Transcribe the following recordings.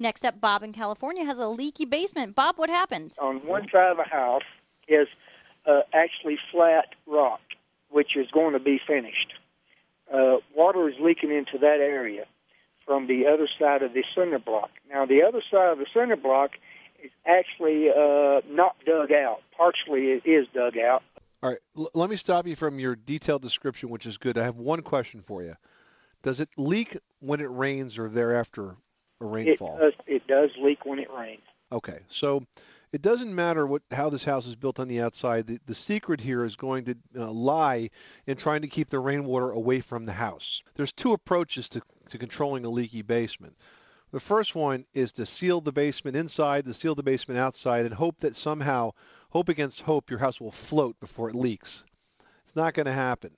Next up, Bob in California has a leaky basement. Bob, what happened? On one side of the house is uh, actually flat rock, which is going to be finished. Uh, water is leaking into that area from the other side of the cinder block. Now, the other side of the cinder block is actually uh, not dug out. Partially, it is dug out. All right, L- let me stop you from your detailed description, which is good. I have one question for you. Does it leak when it rains or thereafter a rainfall? It does, it does leak when it rains. Okay, so it doesn't matter what how this house is built on the outside. The, the secret here is going to uh, lie in trying to keep the rainwater away from the house. There's two approaches to, to controlling a leaky basement. The first one is to seal the basement inside, to seal the basement outside, and hope that somehow, hope against hope, your house will float before it leaks. It's not going to happen.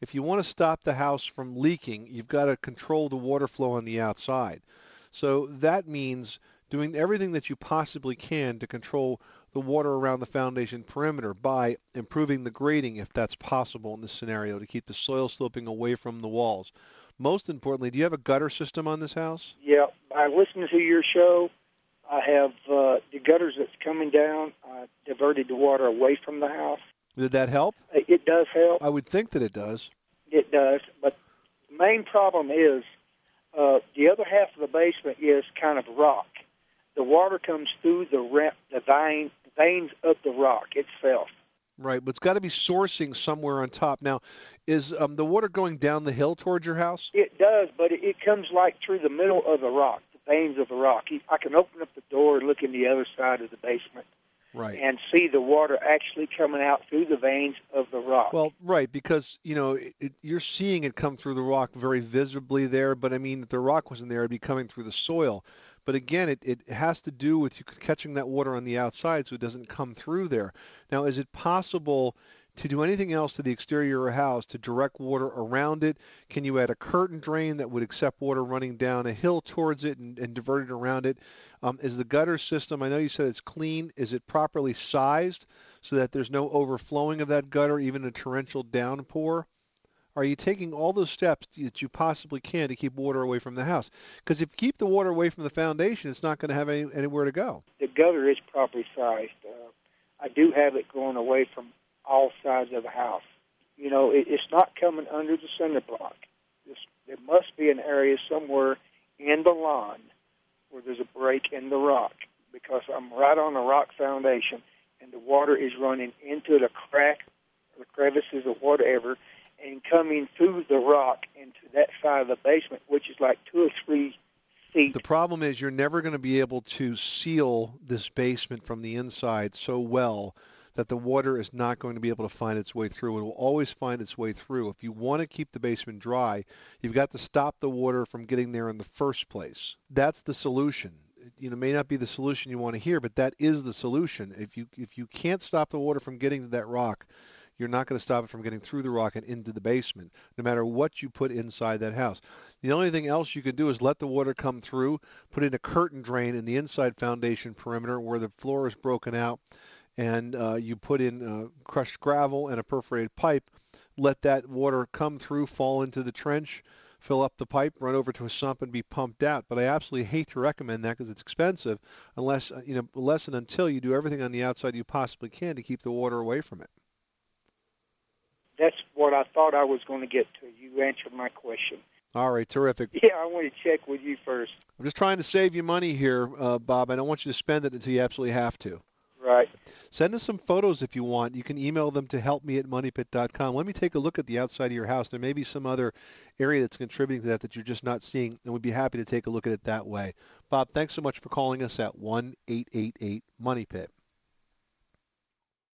If you want to stop the house from leaking, you've got to control the water flow on the outside. So that means doing everything that you possibly can to control the water around the foundation perimeter by improving the grading if that's possible in this scenario to keep the soil sloping away from the walls. Most importantly, do you have a gutter system on this house? Yeah, I listened to your show. I have uh, the gutters that's coming down. I diverted the water away from the house. Did that help? It does help. I would think that it does. It does, but the main problem is uh, the other half of the basement is kind of rock. The water comes through the re- the vein, veins of the rock itself. Right, but it's got to be sourcing somewhere on top. Now, is um, the water going down the hill towards your house? It does, but it, it comes like through the middle of the rock, the veins of the rock. I can open up the door and look in the other side of the basement right. and see the water actually coming out through the veins of the rock. Well, right, because you know it, it, you're seeing it come through the rock very visibly there. But I mean, if the rock wasn't there, it'd be coming through the soil. But again, it, it has to do with you catching that water on the outside so it doesn't come through there. Now, is it possible to do anything else to the exterior of a house to direct water around it? Can you add a curtain drain that would accept water running down a hill towards it and, and divert it around it? Um, is the gutter system, I know you said it's clean, is it properly sized so that there's no overflowing of that gutter, even a torrential downpour? Are you taking all those steps that you possibly can to keep water away from the house? Because if you keep the water away from the foundation, it's not going to have any, anywhere to go. The gutter is properly sized. Uh, I do have it going away from all sides of the house. You know, it, it's not coming under the cinder block. This, there must be an area somewhere in the lawn where there's a break in the rock because I'm right on a rock foundation and the water is running into the crack, the crevices or whatever, and coming through the rock into that side of the basement, which is like two or three feet. The problem is you're never going to be able to seal this basement from the inside so well that the water is not going to be able to find its way through. It will always find its way through. If you want to keep the basement dry, you've got to stop the water from getting there in the first place. That's the solution. You know, may not be the solution you want to hear, but that is the solution. If you if you can't stop the water from getting to that rock, you're not going to stop it from getting through the rock and into the basement, no matter what you put inside that house. The only thing else you can do is let the water come through, put in a curtain drain in the inside foundation perimeter where the floor is broken out, and uh, you put in uh, crushed gravel and a perforated pipe. Let that water come through, fall into the trench, fill up the pipe, run over to a sump, and be pumped out. But I absolutely hate to recommend that because it's expensive, unless uh, you know, unless and until you do everything on the outside you possibly can to keep the water away from it that's what I thought I was going to get to. You answered my question. All right, terrific. Yeah, I want to check with you first. I'm just trying to save you money here, uh, Bob. I don't want you to spend it until you absolutely have to. Right. Send us some photos if you want. You can email them to helpme at moneypit.com. Let me take a look at the outside of your house. There may be some other area that's contributing to that that you're just not seeing, and we'd be happy to take a look at it that way. Bob, thanks so much for calling us at 1 888 Money Pit.